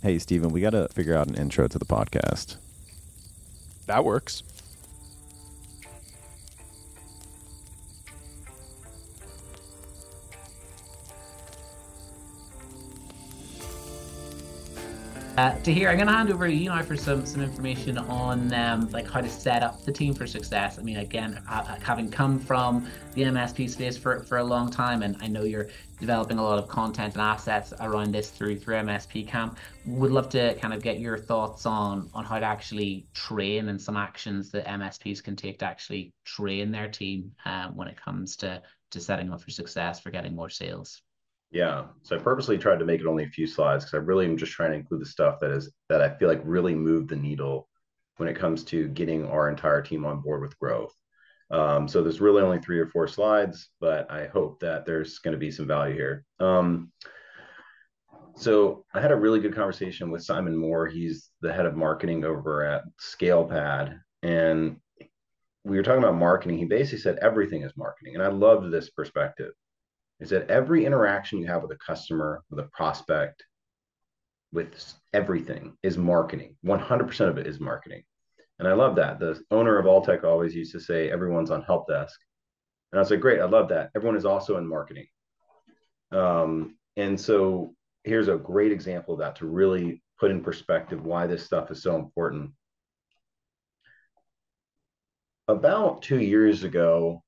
Hey, Steven, we got to figure out an intro to the podcast. That works. Uh, Tahir, I'm going to hand over to you now for some some information on um, like how to set up the team for success. I mean, again, having come from the MSP space for, for a long time, and I know you're developing a lot of content and assets around this through through MSP Camp. Would love to kind of get your thoughts on on how to actually train and some actions that MSPs can take to actually train their team um, when it comes to to setting up for success for getting more sales. Yeah. So I purposely tried to make it only a few slides because I really am just trying to include the stuff that is that I feel like really moved the needle when it comes to getting our entire team on board with growth. Um, so there's really only three or four slides, but I hope that there's going to be some value here. Um, so I had a really good conversation with Simon Moore. He's the head of marketing over at ScalePad, and we were talking about marketing. He basically said everything is marketing, and I loved this perspective is that every interaction you have with a customer, with a prospect, with everything is marketing. 100% of it is marketing. And I love that. The owner of Alltek always used to say, everyone's on help desk. And I was like, great, I love that. Everyone is also in marketing. Um, and so here's a great example of that to really put in perspective why this stuff is so important. About two years ago,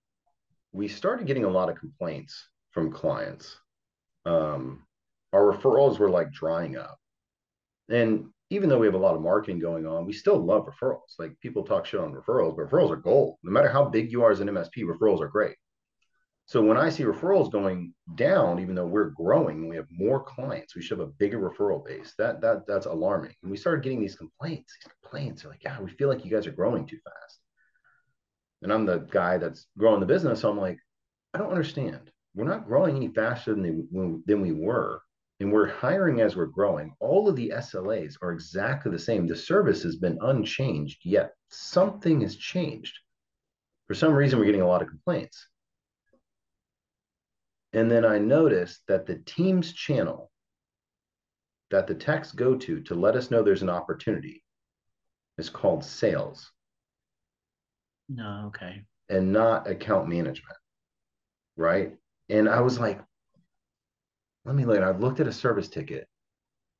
we started getting a lot of complaints from clients. Um, our referrals were like drying up. And even though we have a lot of marketing going on, we still love referrals. Like people talk shit on referrals, but referrals are gold. No matter how big you are as an MSP, referrals are great. So when I see referrals going down, even though we're growing, we have more clients, we should have a bigger referral base. That that that's alarming. And we started getting these complaints. These complaints are like, yeah, we feel like you guys are growing too fast. And I'm the guy that's growing the business. So I'm like, I don't understand we're not growing any faster than, they, than we were. And we're hiring as we're growing. All of the SLAs are exactly the same. The service has been unchanged, yet something has changed. For some reason, we're getting a lot of complaints. And then I noticed that the Teams channel that the techs go to to let us know there's an opportunity is called sales. No, okay. And not account management, right? And I was like, let me look. I looked at a service ticket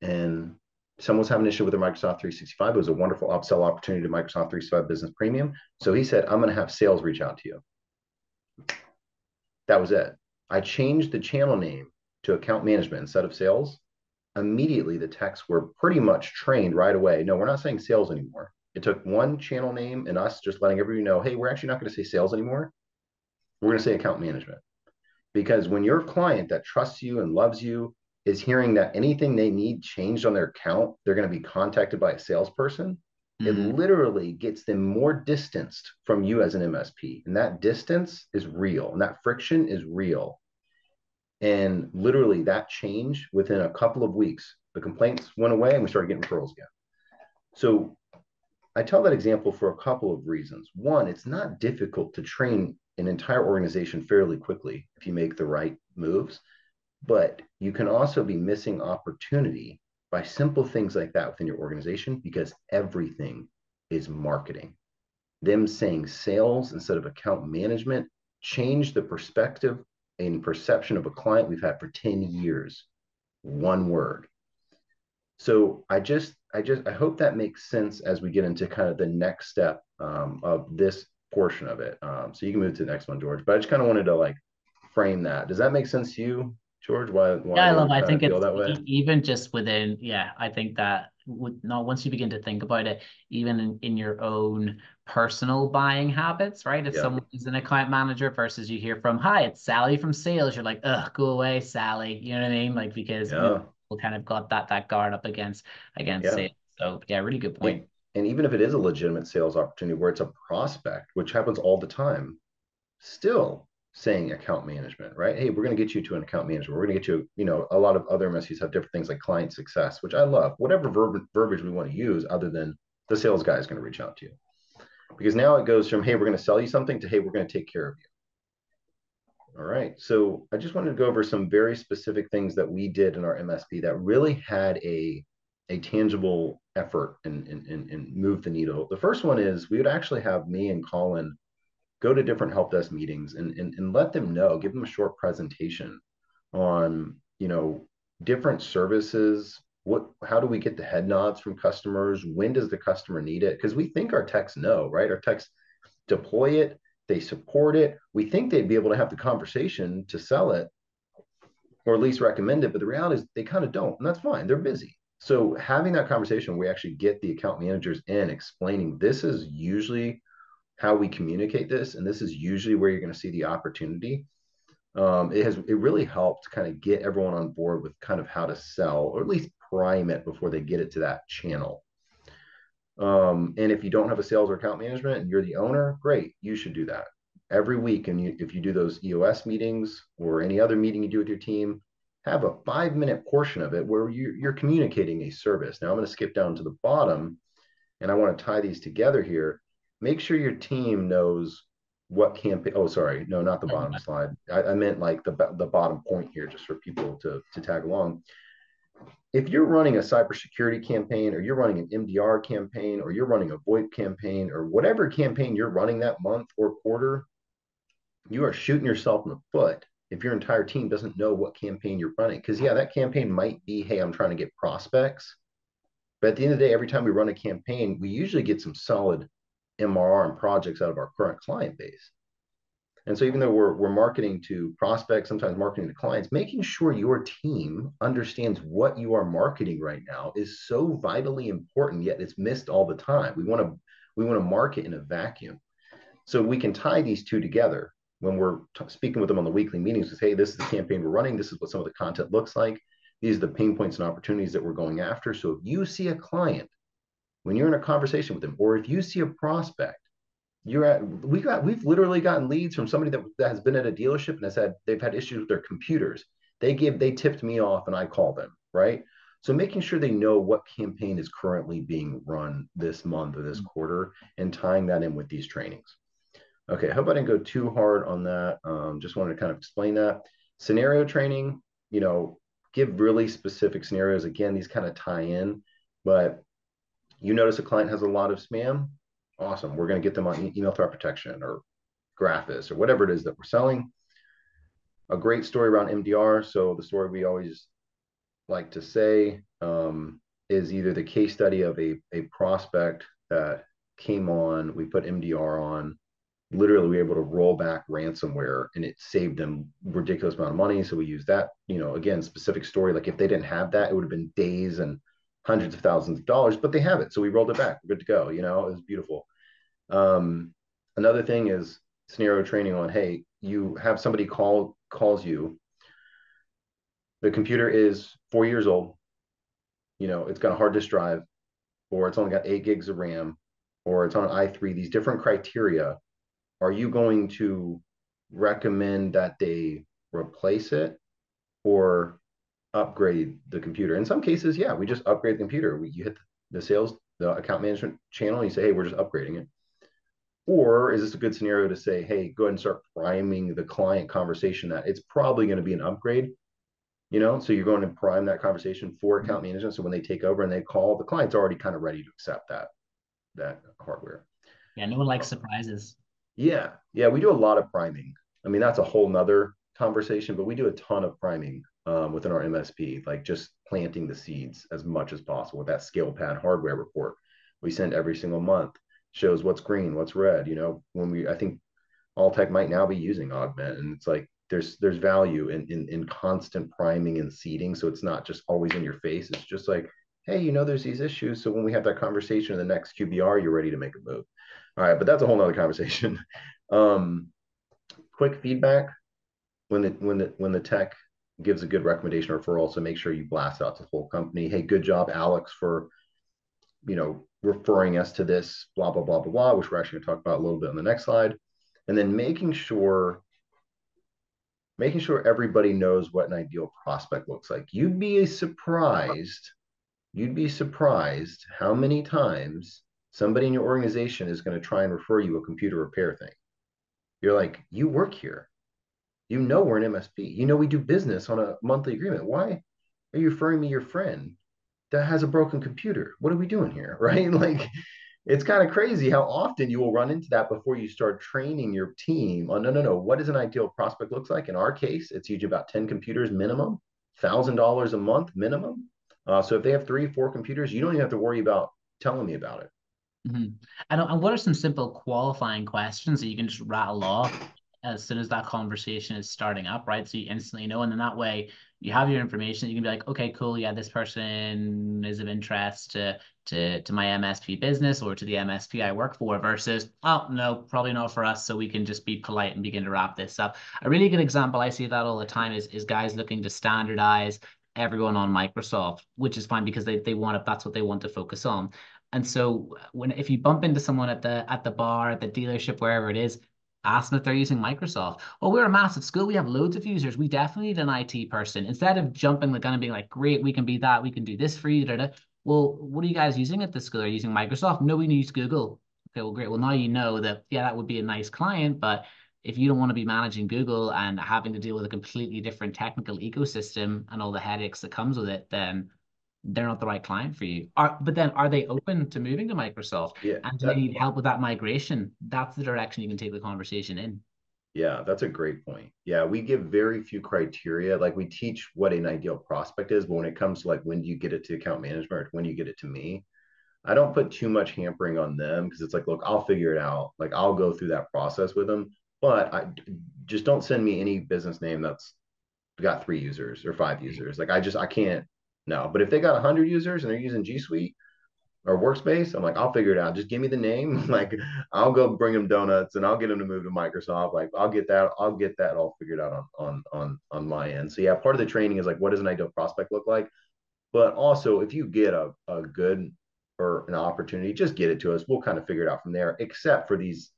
and someone was having an issue with their Microsoft 365. It was a wonderful upsell opportunity to Microsoft 365 Business Premium. So he said, I'm going to have sales reach out to you. That was it. I changed the channel name to account management instead of sales. Immediately, the techs were pretty much trained right away. No, we're not saying sales anymore. It took one channel name and us just letting everybody know, hey, we're actually not going to say sales anymore. We're going to say account management. Because when your client that trusts you and loves you is hearing that anything they need changed on their account, they're going to be contacted by a salesperson. Mm-hmm. It literally gets them more distanced from you as an MSP. And that distance is real and that friction is real. And literally, that change within a couple of weeks, the complaints went away and we started getting referrals again. So I tell that example for a couple of reasons. One, it's not difficult to train an entire organization fairly quickly if you make the right moves. But you can also be missing opportunity by simple things like that within your organization because everything is marketing. Them saying sales instead of account management change the perspective and perception of a client we've had for 10 years. One word. So I just, I just, I hope that makes sense as we get into kind of the next step um, of this portion of it. Um, so you can move to the next one, George. But I just kind of wanted to like frame that. Does that make sense to you, George? Why? why yeah, I love. I think it's even just within. Yeah, I think that would not once you begin to think about it, even in, in your own personal buying habits, right? If yeah. someone is an account manager versus you hear from, "Hi, it's Sally from sales," you're like, "Ugh, go away, Sally." You know what I mean? Like because yeah. people kind of got that that guard up against against yeah. sales. So yeah, really good point. point and even if it is a legitimate sales opportunity where it's a prospect, which happens all the time, still saying account management, right? Hey, we're going to get you to an account manager. We're going to get you, you know, a lot of other MSPs have different things like client success, which I love. Whatever verb- verbiage we want to use, other than the sales guy is going to reach out to you. Because now it goes from, hey, we're going to sell you something to, hey, we're going to take care of you. All right. So I just wanted to go over some very specific things that we did in our MSP that really had a a tangible effort and, and, and, move the needle. The first one is we would actually have me and Colin go to different help desk meetings and, and, and let them know, give them a short presentation on, you know, different services. What, how do we get the head nods from customers? When does the customer need it? Because we think our techs know, right? Our techs deploy it, they support it. We think they'd be able to have the conversation to sell it or at least recommend it. But the reality is they kind of don't, and that's fine. They're busy. So having that conversation, we actually get the account managers in explaining this is usually how we communicate this, and this is usually where you're going to see the opportunity. Um, it has it really helped kind of get everyone on board with kind of how to sell, or at least prime it before they get it to that channel. Um, and if you don't have a sales or account management and you're the owner, great, you should do that every week. And you, if you do those EOS meetings or any other meeting you do with your team, have a five minute portion of it where you, you're communicating a service. Now I'm going to skip down to the bottom and I want to tie these together here. Make sure your team knows what campaign. Oh, sorry. No, not the bottom slide. I, I meant like the, the bottom point here, just for people to, to tag along if you're running a cybersecurity campaign or you're running an MDR campaign or you're running a VoIP campaign or whatever campaign you're running that month or quarter, you are shooting yourself in the foot if your entire team doesn't know what campaign you're running. Because, yeah, that campaign might be, hey, I'm trying to get prospects. But at the end of the day, every time we run a campaign, we usually get some solid MRR and projects out of our current client base. And so even though we're, we're marketing to prospects, sometimes marketing to clients, making sure your team understands what you are marketing right now is so vitally important, yet it's missed all the time. We want to we want to market in a vacuum. So we can tie these two together when we're t- speaking with them on the weekly meetings is, hey, this is the campaign we're running. This is what some of the content looks like. These are the pain points and opportunities that we're going after. So if you see a client, when you're in a conversation with them, or if you see a prospect, you're at we got we've literally gotten leads from somebody that, that has been at a dealership and has had they've had issues with their computers. They give they tipped me off and i call them right? So making sure they know what campaign is currently being run this month or this mm-hmm. quarter and tying that in with these trainings. Okay i hope i didn't go too hard on that? Um, just wanted to kind of explain that. Scenario training you know give really specific scenarios. Again these kind of tie in but you notice a client has a lot of spam Awesome. We're going to get them on email threat protection or Graphus or whatever it is that we're selling. A great story around MDR. So the story we always like to say um, is either the case study of a, a prospect that came on, we put MDR on, literally we were able to roll back ransomware and it saved them ridiculous amount of money. So we use that, you know, again, specific story. Like if they didn't have that, it would have been days and hundreds of thousands of dollars, but they have it. So we rolled it back. We're good to go. You know, it was beautiful. Um, another thing is scenario training on, hey, you have somebody call calls you. The computer is four years old. You know, it's got a hard disk drive, or it's only got eight gigs of RAM, or it's on an i3. These different criteria. Are you going to recommend that they replace it or upgrade the computer? In some cases, yeah, we just upgrade the computer. We, you hit the sales, the account management channel, and you say, hey, we're just upgrading it. Or is this a good scenario to say, hey, go ahead and start priming the client conversation that it's probably going to be an upgrade? You know, so you're going to prime that conversation for mm-hmm. account management. So when they take over and they call, the client's already kind of ready to accept that that hardware. Yeah, no one likes surprises. Yeah, yeah, we do a lot of priming. I mean, that's a whole nother conversation, but we do a ton of priming um, within our MSP, like just planting the seeds as much as possible with that ScalePad hardware report we send every single month shows what's green, what's red. You know, when we I think Alltek might now be using Augmentt, and it's like there's there's value in, in in constant priming and seeding. So it's not just always in your face. It's just like, hey, you know, there's these issues. So when we have that conversation in the next QBR, you're ready to make a move. All right, but that's a whole nother conversation. um, quick feedback when the when the when the tech gives a good recommendation or referral, so make sure you blast out to the whole company. Hey, good job, Alex, for you know referring us to this, blah, blah, blah, blah, blah, which we're actually going to talk about a little bit on the next slide. And then making sure making sure everybody knows what an ideal prospect looks like. You'd be surprised, you'd be surprised how many times somebody in your organization is going to try and refer you a computer repair thing. You're like, you work here. You know we're an MSP. You know we do business on a monthly agreement. Why are you referring me your friend that has a broken computer. What are we doing here? Right? Like it's kind of crazy how often you will run into that before you start training your team on no, no, no. What does an ideal prospect looks like? In our case, it's usually about 10 computers minimum, thousand dollars a month minimum. Uh, so if they have three, four computers, you don't even have to worry about telling me about it. Mm-hmm. And, and what are some simple qualifying questions that you can just rattle off as soon as that conversation is starting up, right? So you instantly know, and then that way you have your information. You can be like, okay, cool, yeah, this person is of interest to to to my MSP business or to the MSP I work for. Versus, oh no, probably not for us. So we can just be polite and begin to wrap this up. A really good example I see that all the time is is guys looking to standardize everyone on Microsoft, which is fine because they they want if that's what they want to focus on. And so when if you bump into someone at the at the bar, at the dealership, wherever it is, ask them if they're using Microsoft. Well, we're a massive school. We have loads of users. We definitely need an IT person. Instead of jumping the gun and being like, great, we can be that, we can do this for you. Da, da. Well, what are you guys using at the school? Are you using Microsoft? No, we use Google. Okay, well, great. Well, now you know that, yeah, that would be a nice client, but if you don't want to be managing Google and having to deal with a completely different technical ecosystem and all the headaches that comes with it, then they're not the right client for you. Are but then are they open to moving to Microsoft? Yeah. And do they need help with that migration? That's the direction you can take the conversation in. Yeah, that's a great point. Yeah, we give very few criteria. Like we teach what an ideal prospect is, but when it comes to like when do you get it to account management, or when do you get it to me, I don't put too much hampering on them because it's like, look, I'll figure it out. Like I'll go through that process with them, but I just don't send me any business name that's got three users or five mm-hmm. users. Like I just I can't no, but if they got 100 users and they're using G Suite or Workspace, I'm like, I'll figure it out. Just give me the name. like, I'll go bring them donuts and I'll get them to move to Microsoft. Like, I'll get that. I'll get that all figured out on on on on my end. So yeah, part of the training is like, what does an ideal prospect look like? But also, if you get a a good or an opportunity, just get it to us. We'll kind of figure it out from there. Except for these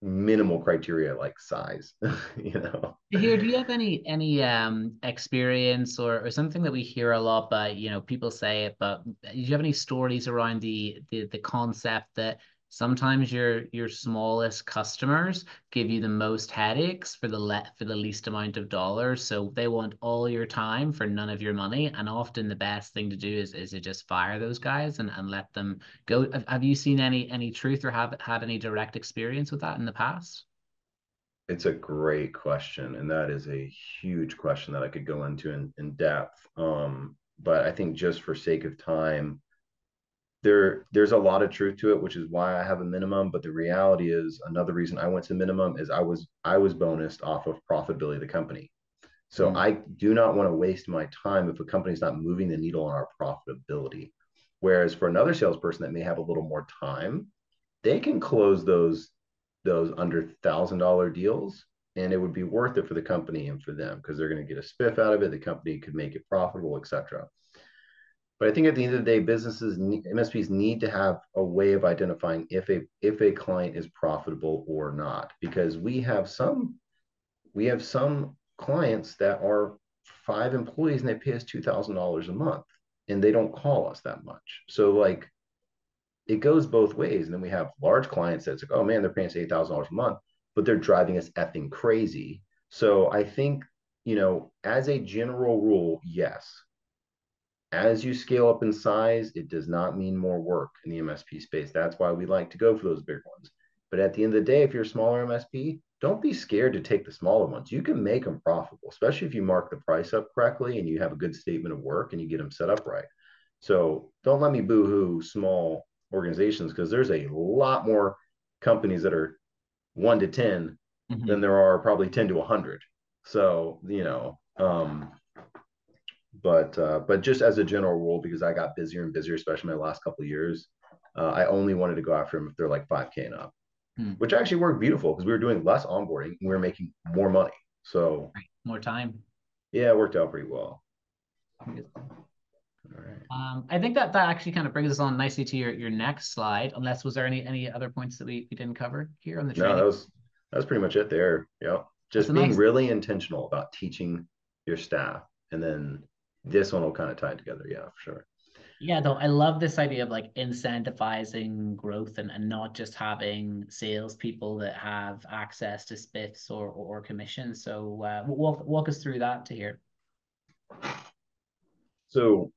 minimal criteria like size you know. Here do you have any any um experience or, or something that we hear a lot but you know people say it but do you have any stories around the the, the concept that sometimes your your smallest customers give you the most headaches for the le- for the least amount of dollars so they want all your time for none of your money and often the best thing to do is is to just fire those guys and, and let them go. Have, you seen any any truth or have had any direct experience with that in the past? It's a great question and that is a huge question that i could go into in, in depth um, but i think just for sake of time there there's a lot of truth to it which is why i have a minimum but the reality is another reason i went to minimum is i was i was bonused off of profitability of the company. So mm. i do not want to waste my time if a company's not moving the needle on our profitability. Whereas for another salesperson that may have a little more time they can close those those under thousand dollar deals and it would be worth it for the company and for them because they're going to get a spiff out of it the company could make it profitable etc but I think at the end of the day, businesses, MSPs need to have a way of identifying if a if a client is profitable or not, because we have some we have some clients that are five employees and they pay us two thousand dollars a month, and they don't call us that much. So like, it goes both ways. And then we have large clients that's like, oh man, they're paying us eight thousand dollars a month, but they're driving us effing crazy. So I think you know, as a general rule, yes, as you scale up in size, it does not mean more work in the MSP space. That's why we like to go for those big ones. But at the end of the day, if you're a smaller MSP, don't be scared to take the smaller ones. You can make them profitable, especially if you mark the price up correctly and you have a good statement of work and you get them set up right. So don't let me boo hoo small organizations because there's a lot more companies that are one to 10 mm-hmm. than there are probably 10 to 100. So, you know, um, but uh, but just as a general rule, because I got busier and busier, especially my last couple of years, uh, I only wanted to go after them if they're like 5K and up, hmm. which actually worked beautiful because we were doing less onboarding and we were making more money. So more time. Yeah, it worked out pretty well. All right. Um, I think that that actually kind of brings us on nicely to your, your next slide. Unless was there any any other points that we, we didn't cover here on the training? No, that was that was pretty much it there. Yeah, just being nice... really intentional about teaching your staff, and then this one will kind of tie it together. Yeah, for sure. Yeah, though I love this idea of like incentivizing growth and, and not just having salespeople that have access to spiffs or or commissions. So uh, walk walk us through that Tahir. So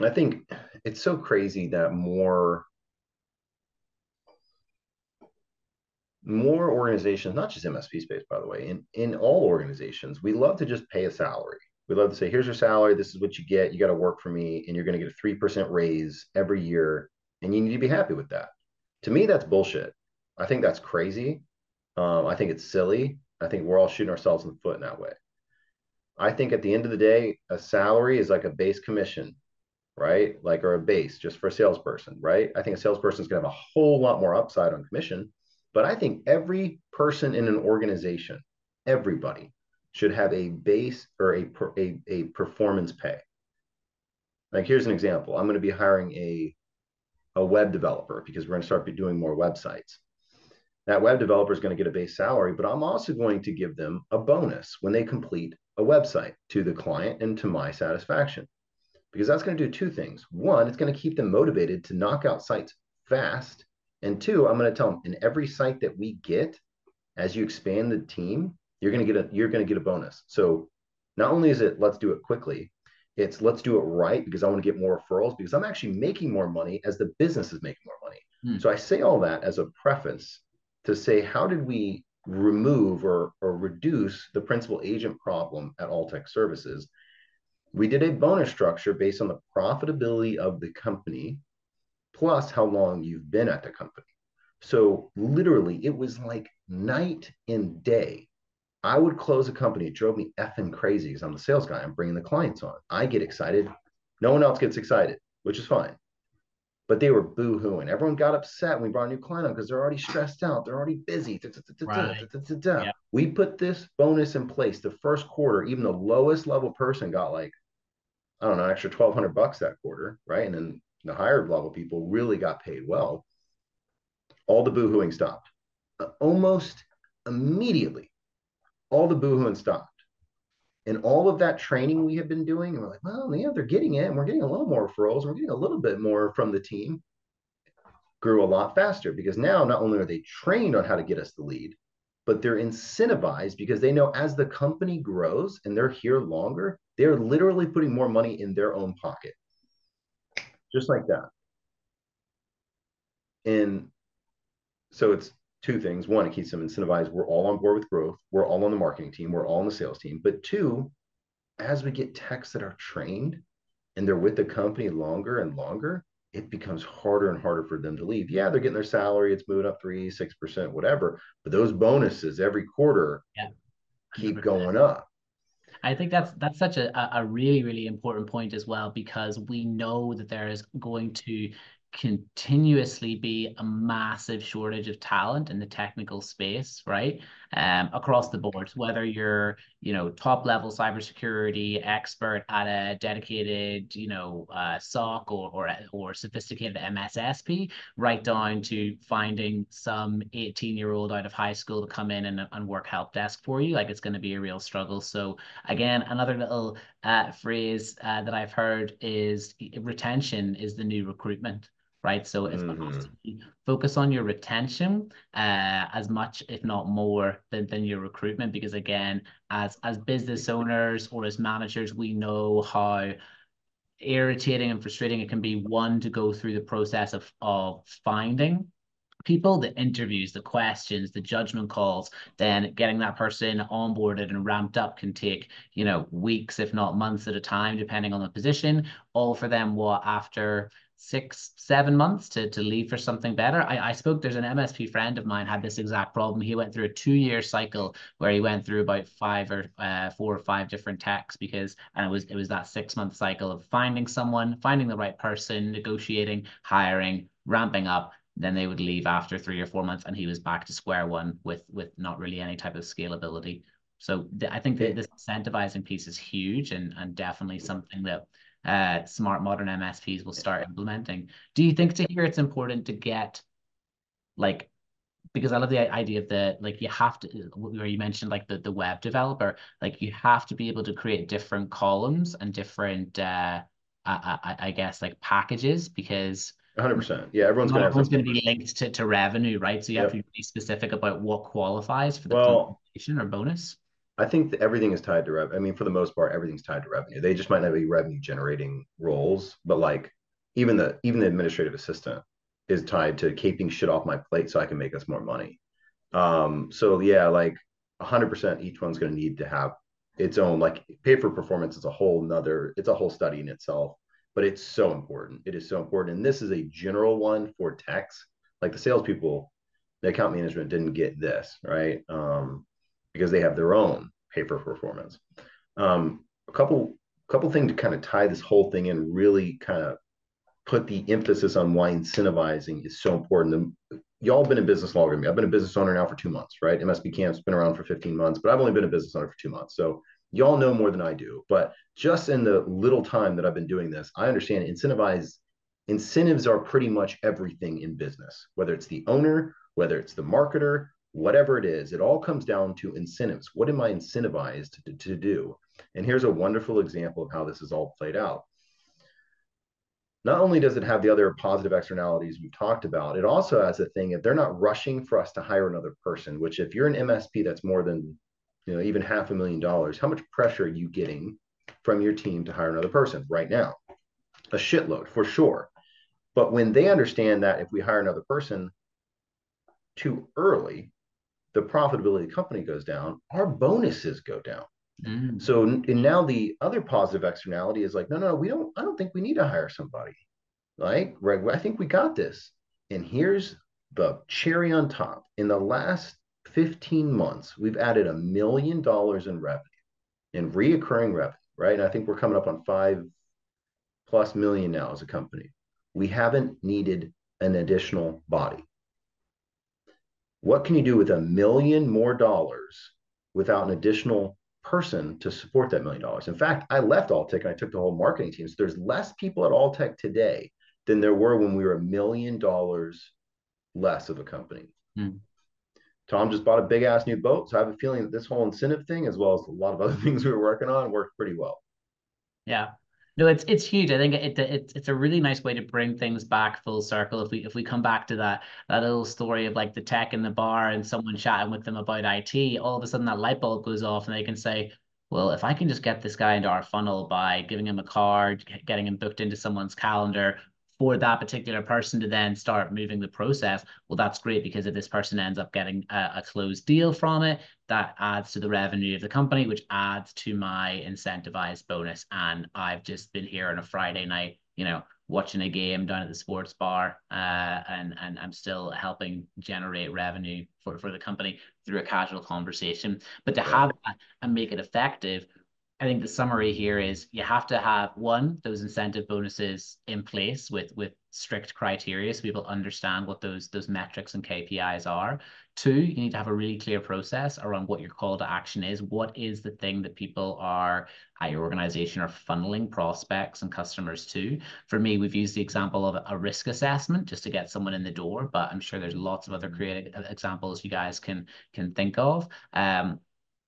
I think it's so crazy that more more organizations, not just MSP space, by the way, in, in all organizations, we love to just pay a salary. We love to say, here's your salary, this is what you get, you got to work for me, and you're going to get a 3% raise every year, and you need to be happy with that. To me, that's bullshit. I think that's crazy. Um, I think it's silly. I think we're all shooting ourselves in the foot in that way. I think at the end of the day, a salary is like a base commission, right? Like, or a base just for a salesperson, right? I think a salesperson is going to have a whole lot more upside on commission but I think every person in an organization, everybody should have a base or a, a, a performance pay. Like here's an example. I'm going to be hiring a, a web developer because we're going to start doing more websites. That web developer is going to get a base salary, but I'm also going to give them a bonus when they complete a website to the client and to my satisfaction. Because that's going to do two things. One, it's going to keep them motivated to knock out sites fast and two, I'm going to tell them in every site that we get, as you expand the team, you're going to get a you're going to get a bonus. So not only is it let's do it quickly, it's let's do it right because I want to get more referrals because I'm actually making more money as the business is making more money. Hmm. So I say all that as a preface to say how did we remove or, or reduce the principal agent problem at Alltek Services? We did a bonus structure based on the profitability of the company plus how long you've been at the company. So literally, it was like night and day. I would close a company. It drove me effing crazy because I'm the sales guy. I'm bringing the clients on. I get excited. No one else gets excited, which is fine. But they were boo-hooing. Everyone got upset when we brought a new client on because they're already stressed out. They're already busy. We put this bonus in place the first quarter. Even the lowest level person got like, I don't know, an extra 1200 bucks that quarter, right? And then the higher level people really got paid well, all the boohooing stopped. Uh, almost immediately, all the boohooing stopped. And all of that training we had been doing, and we're like, well, yeah, they're getting it. And we're getting a little more referrals. We're getting a little bit more from the team. Grew a lot faster because now not only are they trained on how to get us the lead, but they're incentivized because they know as the company grows and they're here longer, they're literally putting more money in their own pocket just like that. And so it's two things. One, it keeps them incentivized. We're all on board with growth. We're all on the marketing team. We're all on the sales team. But two, as we get techs that are trained and they're with the company longer and longer, it becomes harder and harder for them to leave. Yeah, they're getting their salary, it's moving up three, six percent, whatever. But those bonuses every quarter yeah. keep going up. I think that's that's such a, a really, really important point as well, because we know that there is going to continuously be a massive shortage of talent in the technical space, right? Um, across the board, whether you're, you know, top level cybersecurity expert at a dedicated, you know, uh, SOC or, or or sophisticated MSSP, right down to finding some 18 year old out of high school to come in and, and work help desk for you, like it's going to be a real struggle. So again, another little uh, phrase uh, that I've heard is retention is the new recruitment right? So it's mm-hmm. focus on your retention uh, as much, if not more, than, than your recruitment. Because again, as as business owners or as managers, we know how irritating and frustrating it can be one to go through the process of of finding people the interviews the questions the judgment calls then getting that person onboarded and ramped up can take you know weeks if not months at a time depending on the position all for them what after six, seven months to, to leave for something better. I, I spoke, there's an MSP friend of mine had this exact problem. He went through a two year cycle where he went through about five or uh, four or five different techs because, and it was, it was that six month cycle of finding someone, finding the right person, negotiating, hiring, ramping up. Then they would leave after three or four months and he was back to square one with, with not really any type of scalability. So th- I think that this incentivizing piece is huge and, and definitely something that uh, smart modern MSPs will start implementing. Do you think Tahir it's important to get like because I love the idea of the like you have to where you mentioned like the the web developer like you have to be able to create different columns and different uh I, I, I guess like packages because 100% yeah everyone's going to be linked to, to revenue right? So you yep. have to be specific about what qualifies for the well, compensation or bonus I think everything is tied to revenue. I mean, for the most part, everything's tied to revenue. They just might not be revenue generating roles, but like even the even the administrative assistant is tied to keeping shit off my plate so I can make us more money. Um, so yeah, like 100% each one's going to need to have its own like pay for performance is a whole nother it's a whole study in itself but it's so important it is so important and this is a general one for techs like the salespeople the account management didn't get this right um, because they have their own pay for performance um, a couple couple things to kind of tie this whole thing in really kind of put the emphasis on why incentivizing is so important y'all been in business longer than me. I've been a business owner now for two months, right? MSP Camp's been around for 15 months, but I've only been a business owner for two months. So y'all know more than I do. But just in the little time that I've been doing this, I understand incentivize incentives are pretty much everything in business, whether it's the owner, whether it's the marketer, whatever it is, it all comes down to incentives. What am I incentivized to, to do? And here's a wonderful example of how this is all played out not only does it have the other positive externalities we've talked about, it also has a thing if they're not rushing for us to hire another person, which if you're an MSP that's more than you know even half a million dollars, how much pressure are you getting from your team to hire another person right now? A shitload for sure. But when they understand that if we hire another person too early, the profitability of the company goes down, our bonuses go down. Mm. So and now the other positive externality is like, no, no, we don't. I don't think we need to hire somebody. Like, right? I think we got this. And here's the cherry on top. In the last 15 months, we've added a million dollars in revenue, in reoccurring revenue, right? And I think we're coming up on five plus million now as a company. We haven't needed an additional body. What can you do with a million more dollars without an additional person to support that million dollars. In fact, I left Alltek and I took the whole marketing team. So there's less people at Alltek today than there were when we were a million dollars less of a company. Hmm. Tom just bought a big ass new boat. So I have a feeling that this whole incentive thing, as well as a lot of other things we were working on, worked pretty well. Yeah. No, it's it's huge. I think it, it it's a really nice way to bring things back full circle. If we if we come back to that that little story of like the tech in the bar and someone chatting with them about IT, all of a sudden that light bulb goes off and they can say, well, if I can just get this guy into our funnel by giving him a card, getting him booked into someone's calendar, for that particular person to then start moving the process, well, that's great because if this person ends up getting a, a, closed deal from it, that adds to the revenue of the company, which adds to my incentivized bonus. And I've just been here on a Friday night, you know, watching a game down at the sports bar, uh, and and I'm still helping generate revenue for for the company through a casual conversation. But to have that and make it effective I think the summary here is you have to have one those incentive bonuses in place with with strict criteria so people understand what those those metrics and KPIs are. Two, you need to have a really clear process around what your call to action is. What is the thing that people are at your organization are funneling prospects and customers to? For me, we've used the example of a risk assessment just to get someone in the door, but I'm sure there's lots of other creative examples you guys can can think of. Um,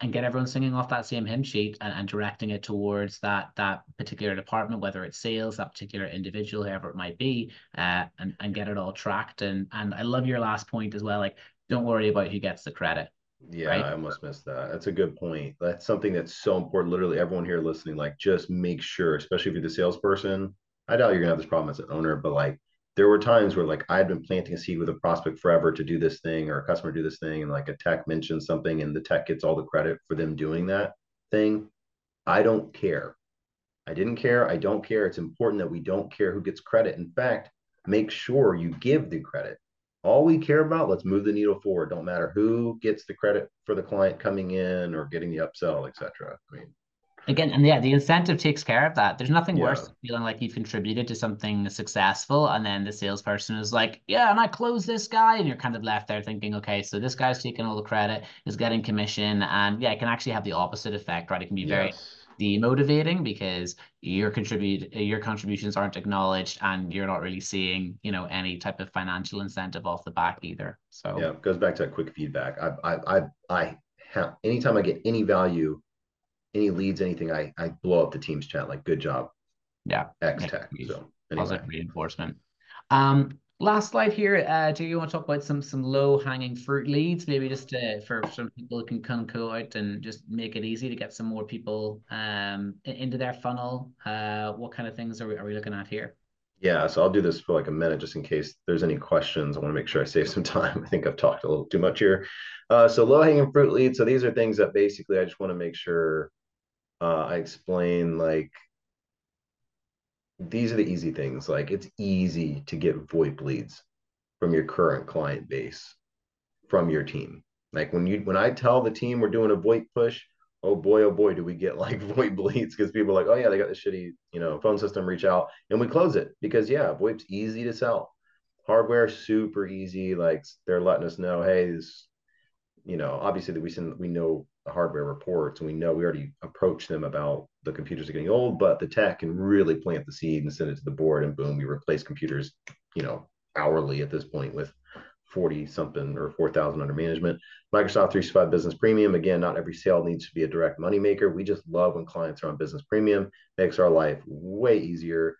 and get everyone singing off that same hymn sheet and, and directing it towards that that particular department, whether it's sales, that particular individual, whoever it might be, uh, and and get it all tracked. And and I love your last point as well. Like, don't worry about who gets the credit. Yeah, right? I almost missed that. That's a good point. That's something that's so important. Literally, everyone here listening, like, just make sure, especially if you're the salesperson. I doubt you're gonna have this problem as an owner, but like there were times where like I had been planting a seed with a prospect forever to do this thing or a customer do this thing, and like a tech mentions something and the tech gets all the credit for them doing that thing. I don't care. I didn't care. I don't care. It's important that we don't care who gets credit. In fact, make sure you give the credit. All we care about, let's move the needle forward. Don't matter who gets the credit for the client coming in or getting the upsell, etc. I mean, Again, and yeah, the incentive takes care of that. There's nothing yeah. worse than feeling like you've contributed to something successful, and then the salesperson is like, "Yeah, and I closed this guy," and you're kind of left there thinking, "Okay, so this guy's taking all the credit, is getting commission, and yeah, it can actually have the opposite effect, right? It can be very demotivating because your contribute your contributions aren't acknowledged, and you're not really seeing, you know, any type of financial incentive off the back either. So yeah, it goes back to that quick feedback. I I I, I have anytime I get any value any leads, anything, I I blow up the team's chat like good job. Yeah. X Tech. So anyway. positive reinforcement. Um, Last slide here. Uh, do you want to talk about some some low hanging fruit leads, maybe just to, for some people who can come go out and just make it easy to get some more people um into their funnel. Uh, what kind of things are we are we looking at here? Yeah, so I'll do this for like a minute just in case there's any questions. I want to make sure I save some time. I think I've talked a little too much here. Uh, so low hanging fruit leads. So these are things that basically I just want to make sure uh, I explain like these are the easy things. Like it's easy to get VoIP leads from your current client base from your team. Like when you when I tell the team we're doing a VoIP push, oh boy, oh boy, do we get like VoIP leads because people are like, oh yeah, they got this shitty, you know, phone system, reach out and we close it because yeah, VoIP's easy to sell. Hardware super easy. Like they're letting us know, hey, this, you know, obviously that we send we know the hardware reports and we know we already approached them about the computers are getting old, but the tech can really plant the seed and send it to the board and boom, we replace computers, you know, hourly at this point with 40 something or 4,000 under management. Microsoft 365 Business Premium, again, not every sale needs to be a direct money maker. We just love when clients are on Business Premium, makes our life way easier.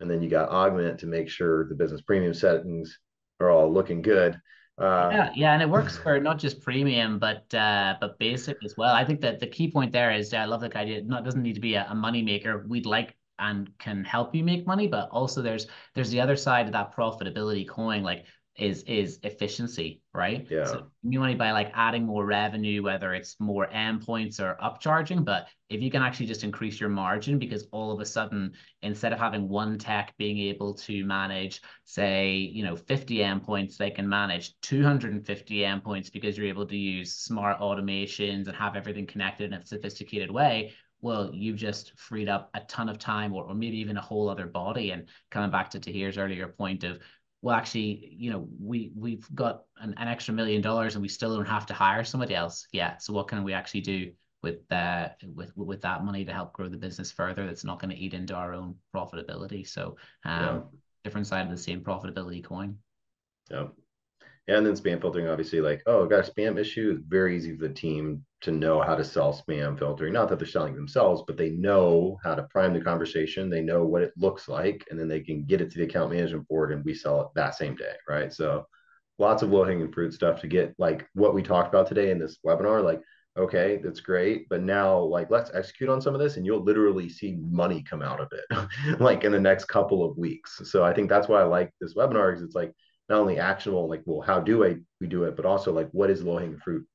And then you got Augmentt to make sure the Business Premium settings are all looking good. Uh, yeah, yeah, and it works for not just premium, but uh, but basic as well. I think that the key point there is I love the idea. Not doesn't need to be a, a money maker. We'd like and can help you make money, but also there's there's the other side of that profitability coin. Like is is efficiency, right? Yeah. So you money by like adding more revenue, whether it's more endpoints or upcharging. But if you can actually just increase your margin, because all of a sudden, instead of having one tech being able to manage, say, you know, 50 endpoints, they can manage 250 endpoints because you're able to use smart automations and have everything connected in a sophisticated way well, you've just freed up a ton of time or, or maybe even a whole other body. And coming back to Tahir's earlier point of well actually you know we we've got an, an extra million dollars and we still don't have to hire somebody else yeah so what can we actually do with uh with with that money to help grow the business further that's not going to eat into our own profitability so um yeah. different side of the same profitability coin yeah and then spam filtering, obviously, like, oh, got a spam issue. Very easy for the team to know how to sell spam filtering. Not that they're selling themselves, but they know how to prime the conversation. They know what it looks like, and then they can get it to the account management board and we sell it that same day. Right. So lots of low hanging fruit stuff to get like what we talked about today in this webinar. Like, okay, that's great. But now, like, let's execute on some of this, and you'll literally see money come out of it, like in the next couple of weeks. So I think that's why I like this webinar because it's like, not only actionable, like, well, how do I we do it, but also like what is low hanging fruit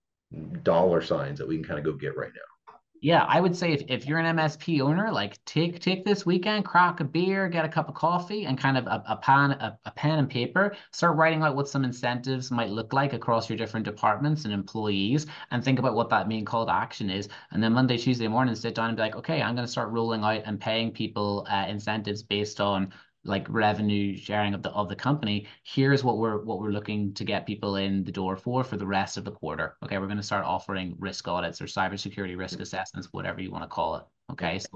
dollar signs that we can kind of go get right now. Yeah, I would say if, if you're an MSP owner, like take take this weekend, crack a beer, get a cup of coffee, and kind of a, a pen a, a pen and paper, start writing out what some incentives might look like across your different departments and employees, and think about what that main call to action is. And then Monday, Tuesday morning, sit down and be like, okay, I'm going to start rolling out and paying people uh, incentives based on like revenue sharing of the of the company here's what we're what we're looking to get people in the door for for the rest of the quarter. Okay we're going to start offering risk audits or cybersecurity risk assessments whatever you want to call it. Okay so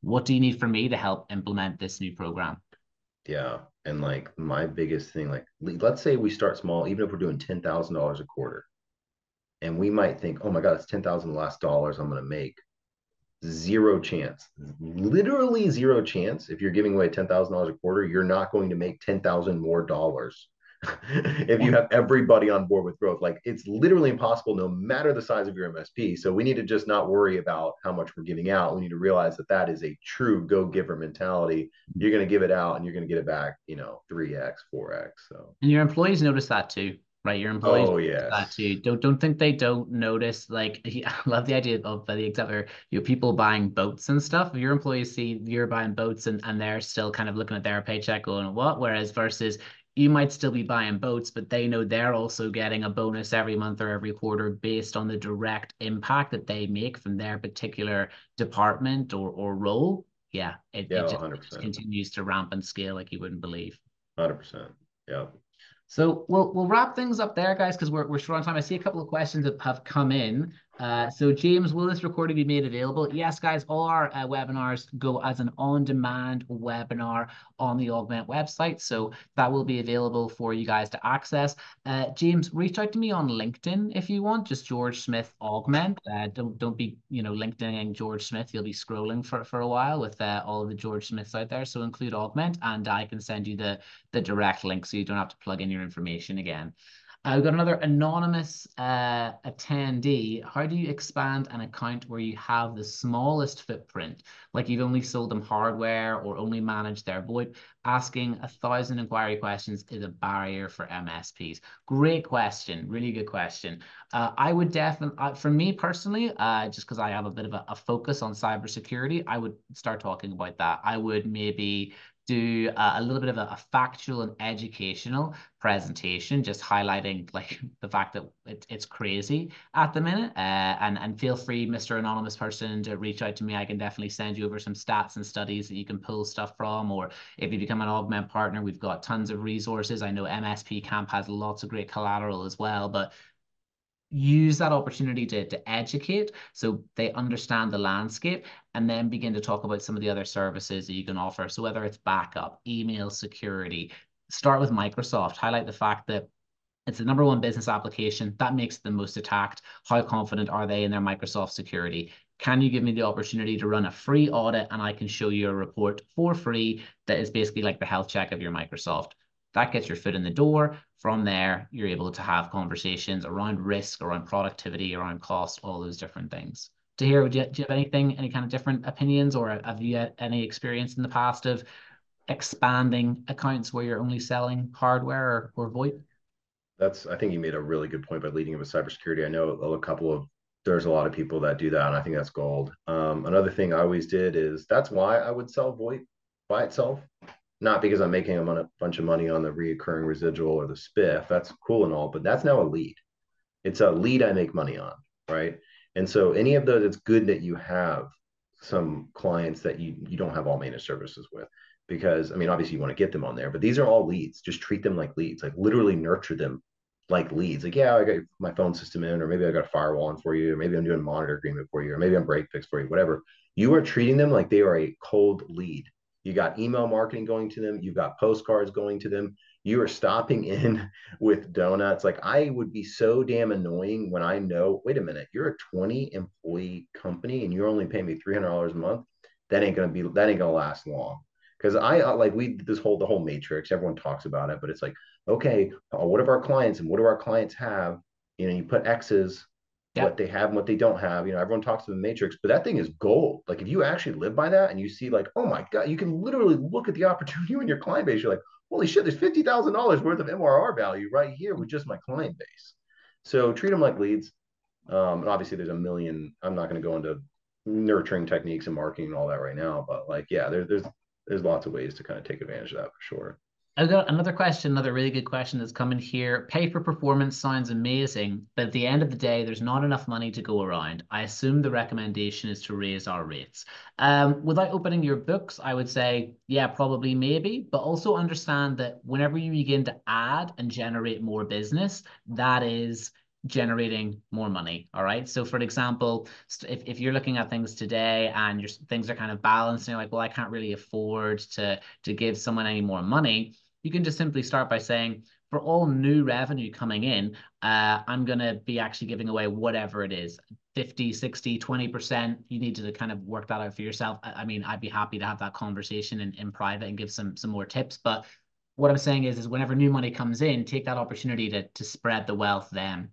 what do you need from me to help implement this new program? Yeah and like my biggest thing like let's say we start small even if we're doing $10000 a quarter and we might think oh my god it's $10000 last dollars i'm going to make zero chance, literally zero chance. If you're giving away ten thousand dollars a quarter, you're not going to make ten thousand more dollars. if you have everybody on board with growth, like it's literally impossible, no matter the size of your MSP. So we need to just not worry about how much we're giving out. We need to realize that that is a true go giver mentality. You're going to give it out and you're going to get it back, you know, three x, four x. So and your employees notice that too right? Your employees oh, yeah. that too. Don't don't think they don't notice. Like I love the idea of the example you know, people buying boats and stuff. If your employees see you're buying boats and, and they're still kind of looking at their paycheck going, what? Whereas versus you might still be buying boats, but they know they're also getting a bonus every month or every quarter based on the direct impact that they make from their particular department or, or role. Yeah, it, yeah, it, just, it just continues to ramp and scale like you wouldn't believe. 100%. Yeah. So we'll we'll wrap things up there, guys, because we're we're short on time. I see a couple of questions that have come in. Uh, so James, will this recording be made available? Yes, guys, all our uh, webinars go as an on-demand webinar on the Augmentt website. So that will be available for you guys to access. Uh, James, reach out to me on LinkedIn if you want, just George Smith Augmentt. Uh, don't don't be, you know, LinkedIn George Smith. You'll be scrolling for, for a while with uh, all of the George Smiths out there. So include Augmentt and I can send you the, the direct link so you don't have to plug in your information again. Uh, we've got another anonymous uh, attendee. How do you expand an account where you have the smallest footprint, like you've only sold them hardware or only managed their VoIP? Asking a thousand inquiry questions is a barrier for MSPs. Great question, really good question. Uh, I would definitely, uh, for me personally, uh, just because I have a bit of a, a focus on cybersecurity, I would start talking about that. I would maybe do uh, a little bit of a, a, factual and educational presentation, just highlighting like the fact that it, it's crazy at the minute. Uh, and and feel free, Mr. Anonymous person, to reach out to me. I can definitely send you over some stats and studies that you can pull stuff from. Or if you become an Augmentt partner, we've got tons of resources. I know MSP Camp has lots of great collateral as well, but use that opportunity to, to educate so they understand the landscape and then begin to talk about some of the other services that you can offer. So whether it's backup, email security, start with Microsoft, highlight the fact that it's the number one business application that makes the most attacked. How confident are they in their Microsoft security? Can you give me the opportunity to run a free audit and I can show you a report for free that is basically like the health check of your Microsoft? That gets your foot in the door. From there, you're able to have conversations around risk, around productivity, around cost, all those different things. Tahir, do you, do you have anything, any kind of different opinions, or have you had any experience in the past of expanding accounts where you're only selling hardware or, or VoIP? That's, I think you made a really good point by leading with cybersecurity. I know a couple of there's a lot of people that do that, and I think that's gold. Um, another thing I always did is that's why I would sell VoIP by itself not because I'm making a bunch of money on the reoccurring residual or the spiff. That's cool and all, but that's now a lead. It's a lead I make money on, right? And so any of those, it's good that you have some clients that you you don't have all managed services with, because I mean, obviously you want to get them on there, but these are all leads. Just treat them like leads, like literally nurture them like leads. Like, yeah, I got my phone system in, or maybe I got a firewall on for you, or maybe I'm doing a monitor agreement for you, or maybe I'm break fix for you, whatever. You are treating them like they are a cold lead you got email marketing going to them. You've got postcards going to them. You are stopping in with donuts. Like I would be so damn annoying when I know, wait a minute, you're a 20 employee company and you're only paying me $300 a month. That ain't to be, that ain't to last long. Cause I like, we, this whole, the whole matrix, everyone talks about it, but it's like, okay, uh, what of our clients and what do our clients have? You know, you put X's what they have and what they don't have. You know, everyone talks to the matrix, but that thing is gold. Like if you actually live by that and you see like, oh my God, you can literally look at the opportunity in your client base. You're like, holy shit, there's fifty thousand dollars worth of MRR value right here with just my client base. So treat them like leads. Um, and obviously there's a million. I'm not going to go into nurturing techniques and marketing and all that right now, but like, yeah, there, there's there's lots of ways to kind of take advantage of that for sure. I've got another question, another really good question that's coming here. Pay for performance sounds amazing, but at the end of the day, there's not enough money to go around. I assume the recommendation is to raise our rates. Um, without opening your books, I would say, yeah, probably, maybe, but also understand that whenever you begin to add and generate more business, that is generating more money all right so for example if, if you're looking at things today and your things are kind of balanced and you're like well i can't really afford to to give someone any more money you can just simply start by saying, for all new revenue coming in, uh, I'm going to be actually giving away whatever it is 50, 60, 20%. You need to kind of work that out for yourself. I, I mean, I'd be happy to have that conversation in, in private and give some some more tips. But what I'm saying is, is whenever new money comes in, take that opportunity to to spread the wealth then.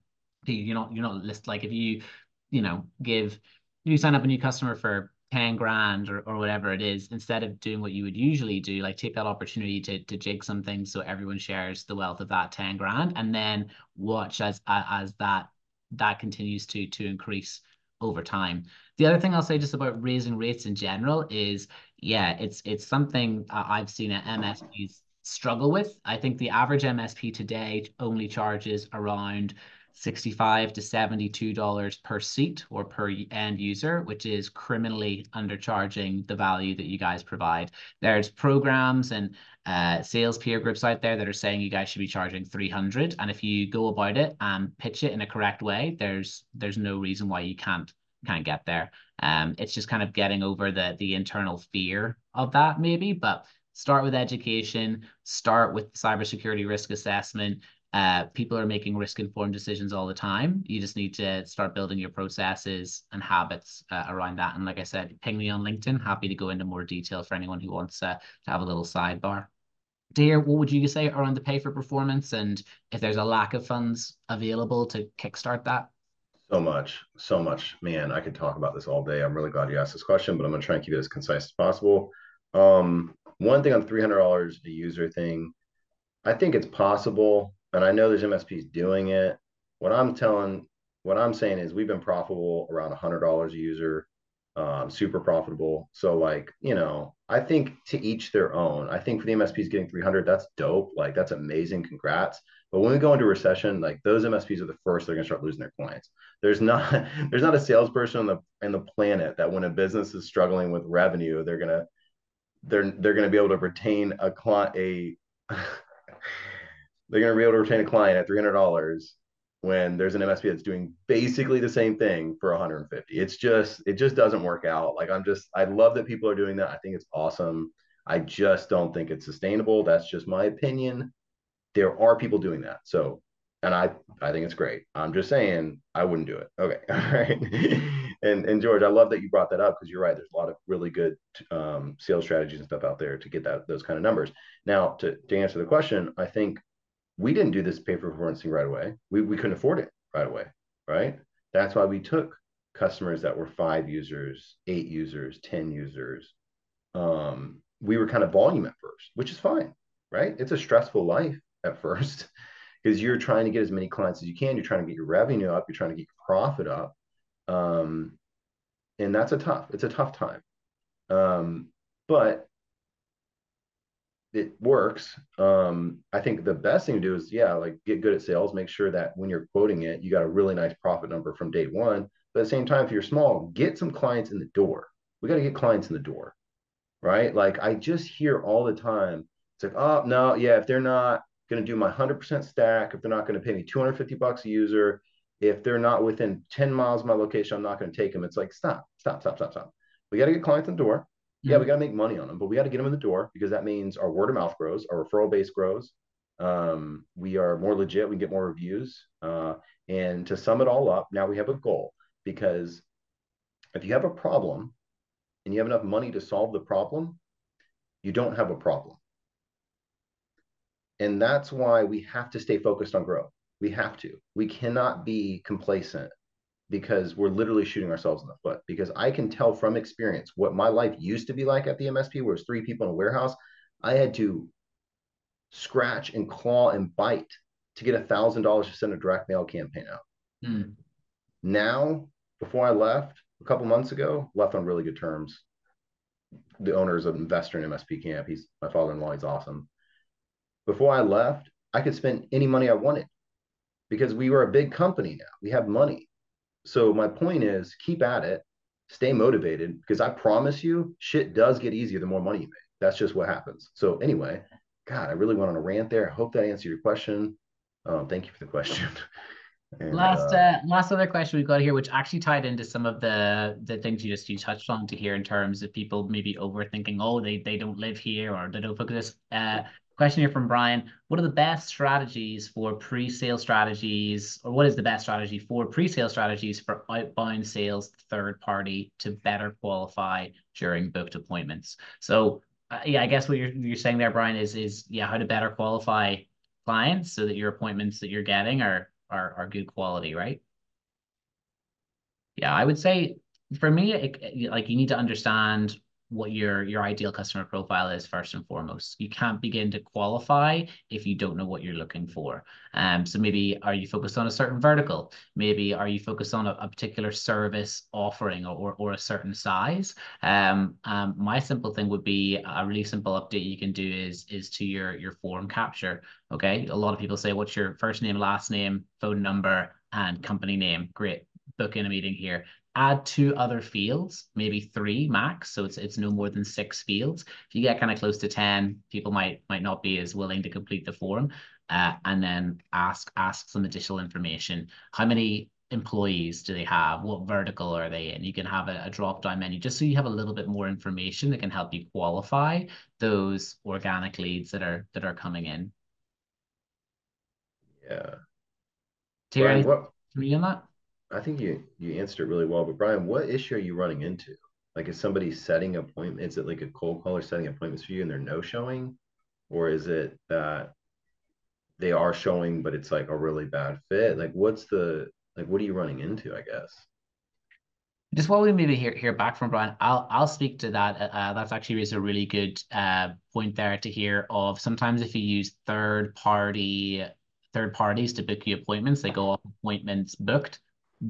You're not, you're not list like if you, you know, give, you sign up a new customer for 10 grand or, or whatever it is, instead of doing what you would usually do, like take that opportunity to, to jig something so everyone shares the wealth of that 10 grand and then watch as as that that continues to to increase over time. The other thing I'll say just about raising rates in general is, yeah, it's it's something I've seen at MSPs struggle with. I think the average MSP today only charges around 65 to 72 dollars per seat or per end user which is criminally undercharging the value that you guys provide. There's programs and uh, sales peer groups out there that are saying you guys should be charging 300 and if you go about it and pitch it in a correct way there's there's no reason why you can't can't get there. Um it's just kind of getting over the the internal fear of that maybe but start with education start with cybersecurity risk assessment uh, people are making risk informed decisions all the time. You just need to start building your processes and habits uh, around that. And like I said, ping me on LinkedIn. Happy to go into more detail for anyone who wants uh, to have a little sidebar. Tahir, what would you say around the pay for performance and if there's a lack of funds available to kickstart that? So much, so much. Man, I could talk about this all day. I'm really glad you asked this question, but I'm going to try and keep it as concise as possible. Um, one thing on $300 a user thing, I think it's possible and I know there's MSPs doing it. What I'm telling, what I'm saying is we've been profitable around hundred dollars a user, um, super profitable. So like, you know, I think to each their own. I think for the MSPs getting 300, that's dope. Like that's amazing. Congrats. But when we go into recession, like those MSPs are the first they're gonna start losing their clients. There's not there's not a salesperson on the in the planet that when a business is struggling with revenue, they're gonna they're they're gonna be able to retain a client a they're going to be able to retain a client at $300 when there's an MSP that's doing basically the same thing for 150. It's just it just doesn't work out. Like I'm just I love that people are doing that. I think it's awesome. I just don't think it's sustainable. That's just my opinion. There are people doing that. So and I I think it's great. I'm just saying I wouldn't do it. Okay. All right. and and George, I love that you brought that up because you're right. There's a lot of really good um, sales strategies and stuff out there to get that those kind of numbers. Now, to to answer the question, I think we didn't do this pay for performance right away. We, we couldn't afford it right away, right? That's why we took customers that were five users, eight users, 10 users. Um, we were kind of volume at first, which is fine, right? It's a stressful life at first because you're trying to get as many clients as you can. You're trying to get your revenue up. You're trying to get your profit up. Um, and that's a tough, it's a tough time. Um, but it works. Um, I think the best thing to do is, yeah, like get good at sales, make sure that when you're quoting it, you got a really nice profit number from day one. But at the same time, if you're small, get some clients in the door. We got to get clients in the door, right? Like I just hear all the time, it's like, oh, no, yeah, if they're not going to do my 100% stack, if they're not going to pay me 250 bucks a user, if they're not within 10 miles of my location, I'm not going to take them. It's like, stop, stop, stop, stop, stop. We got to get clients in the door yeah, we got to make money on them, but we got to get them in the door because that means our word of mouth grows, our referral base grows. Um, we are more legit. We get more reviews. Uh, and to sum it all up, now we have a goal because if you have a problem and you have enough money to solve the problem, you don't have a problem. And that's why we have to stay focused on growth. We have to. We cannot be complacent because we're literally shooting ourselves in the foot. Because I can tell from experience what my life used to be like at the MSP, where it's three people in a warehouse. I had to scratch and claw and bite to get a thousand dollars to send a direct mail campaign out. Hmm. Now, before I left a couple months ago, left on really good terms. The owner is an investor in MSP Camp. He's my father-in-law. He's awesome. Before I left, I could spend any money I wanted because we were a big company now. We have money. So my point is keep at it, stay motivated because I promise you shit does get easier the more money you make. That's just what happens. So anyway, God, I really went on a rant there. I hope that answered your question. Um, thank you for the question. And, last uh, uh, last other question we've got here, which actually tied into some of the the things you just you touched on Tahir in terms of people maybe overthinking, oh, they they don't live here or they don't focus. Uh, Question here from Brian. What are the best strategies for pre-sale strategies, or what is the best strategy for pre-sale strategies for outbound sales third party to better qualify during booked appointments? So uh, yeah, I guess what you're you're saying there, Brian, is is yeah, how to better qualify clients so that your appointments that you're getting are are are good quality, right? Yeah, I would say for me, it, like you need to understand what your your ideal customer profile is first and foremost. You can't begin to qualify if you don't know what you're looking for. Um, so maybe are you focused on a certain vertical? Maybe are you focused on a, a particular service offering or, or a certain size? Um, um, my simple thing would be a really simple update you can do is is to your your form capture. Okay, a lot of people say, "What's your first name, last name, phone number?" and company name. Great. Book in a meeting here. Add two other fields, maybe three max. So it's it's no more than six fields. If you get kind of close to 10, people might might not be as willing to complete the form. Uh, and then ask ask some additional information. How many employees do they have? What vertical are they in? You can have a, a drop down menu just so you have a little bit more information that can help you qualify those organic leads that are that are coming in. Yeah. Do you Brian, what, on that? I think you you answered it really well. But Brian, what issue are you running into? Like, is somebody setting appointments? Is it like a cold caller setting appointments for you and they're no showing, or is it that they are showing but it's like a really bad fit? Like, what's the like? What are you running into? I guess. Just while we maybe hear hear back from Brian, I'll I'll speak to that. Uh, uh that's actually is a really good uh, point there Tahir. Of sometimes if you use third party third parties to book you appointments, they go off appointments booked.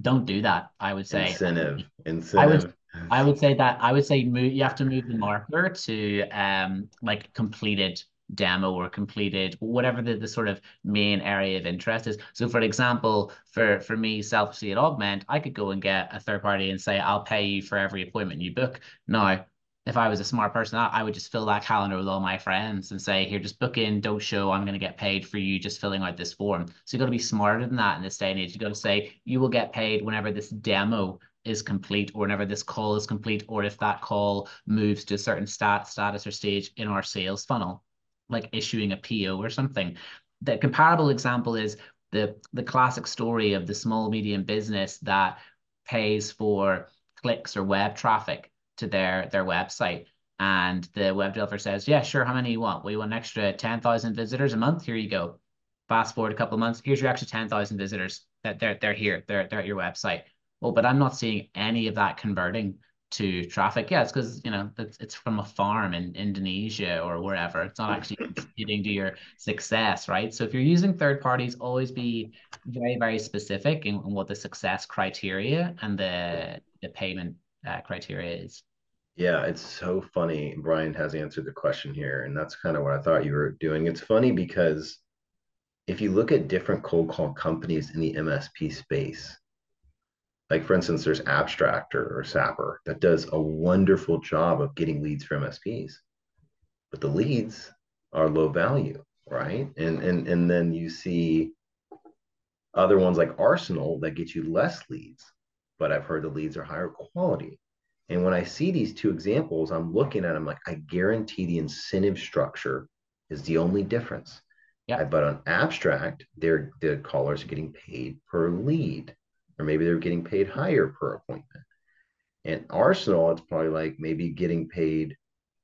Don't do that. I would say incentive. Incentive. I would I would say that I would say move. You have to move the marker to um like completed demo or completed whatever the, the sort of main area of interest is so for example for for me selfishly at Augmentt i could go and get a third party and say i'll pay you for every appointment you book now if i was a smart person i would just fill that calendar with all my friends and say here just book in don't show i'm going to get paid for you just filling out this form. So you got to be smarter than that in this day and age. You got to say you will get paid whenever this demo is complete or whenever this call is complete or if that call moves to a certain stat status or stage in our sales funnel like issuing a PO or something. The comparable example is the the classic story of the small medium business that pays for clicks or web traffic to their their website. And the web developer says yeah sure how many you want? We want an extra 10,000 visitors a month. Here you go. Fast forward a couple of months. Here's your extra 10,000 visitors that they're they're here. They're they're at your website. Well but I'm not seeing any of that converting to traffic. Yeah, it's because you know it's it's from a farm in Indonesia or wherever. It's not actually contributing to your success, right? So if you're using third parties, always be very very specific in, in what the success criteria and the the payment criteria is. Yeah, it's so funny. Brian has answered the question here, and that's kind of what I thought you were doing. It's funny because if you look at different cold call companies in the MSP space, like for instance, there's Abstractor or Sapper that does a wonderful job of getting leads from MSPs, but the leads are low value, right? And and and then you see other ones like Arsenal that get you less leads, but I've heard the leads are higher quality. And when I see these two examples, I'm looking at them like I guarantee the incentive structure is the only difference. Yeah. But on Abstrakt, they're the callers are getting paid per lead or maybe they're getting paid higher per appointment. And Arsenal, it's probably like maybe getting paid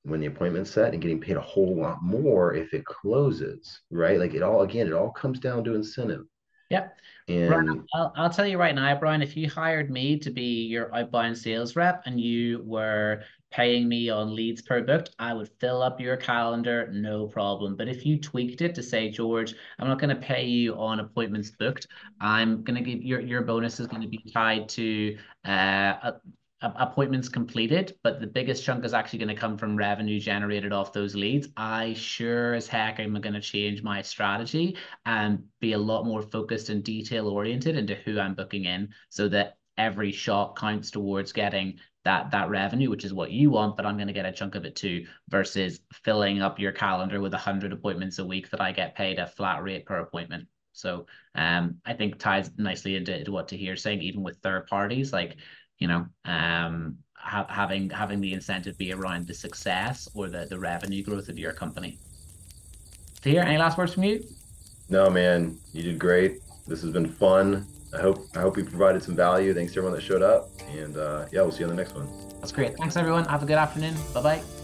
when the appointment's set and getting paid a whole lot more if it closes, right? Like it all, again, it all comes down to incentive. Yep. And Brian, I'll, I'll tell you right now, Brian, if you hired me to be your outbound sales rep and you were paying me on leads per booked, I would fill up your calendar, no problem. But if you tweaked it to say, George, I'm not going to pay you on appointments booked. I'm going to give your your bonus is going to be tied to uh, appointments completed, but the biggest chunk is actually going to come from revenue generated off those leads. I sure as heck am going to change my strategy and be a lot more focused and detail oriented into who I'm booking in so that every shot counts towards getting that that revenue, which is what you want, but I'm going to get a chunk of it too, versus filling up your calendar with 100 appointments a week that I get paid a flat rate per appointment. So um, I think ties nicely into, into what hear saying, even with third parties, like you know, um, ha- having having the incentive be around the success or the, the revenue growth of your company. Tahir, any last words from you? No, man, you did great. This has been fun. I hope I hope you provided some value. Thanks to everyone that showed up, and uh, yeah, we'll see you on the next one. That's great. Thanks everyone. Have a good afternoon. Bye bye.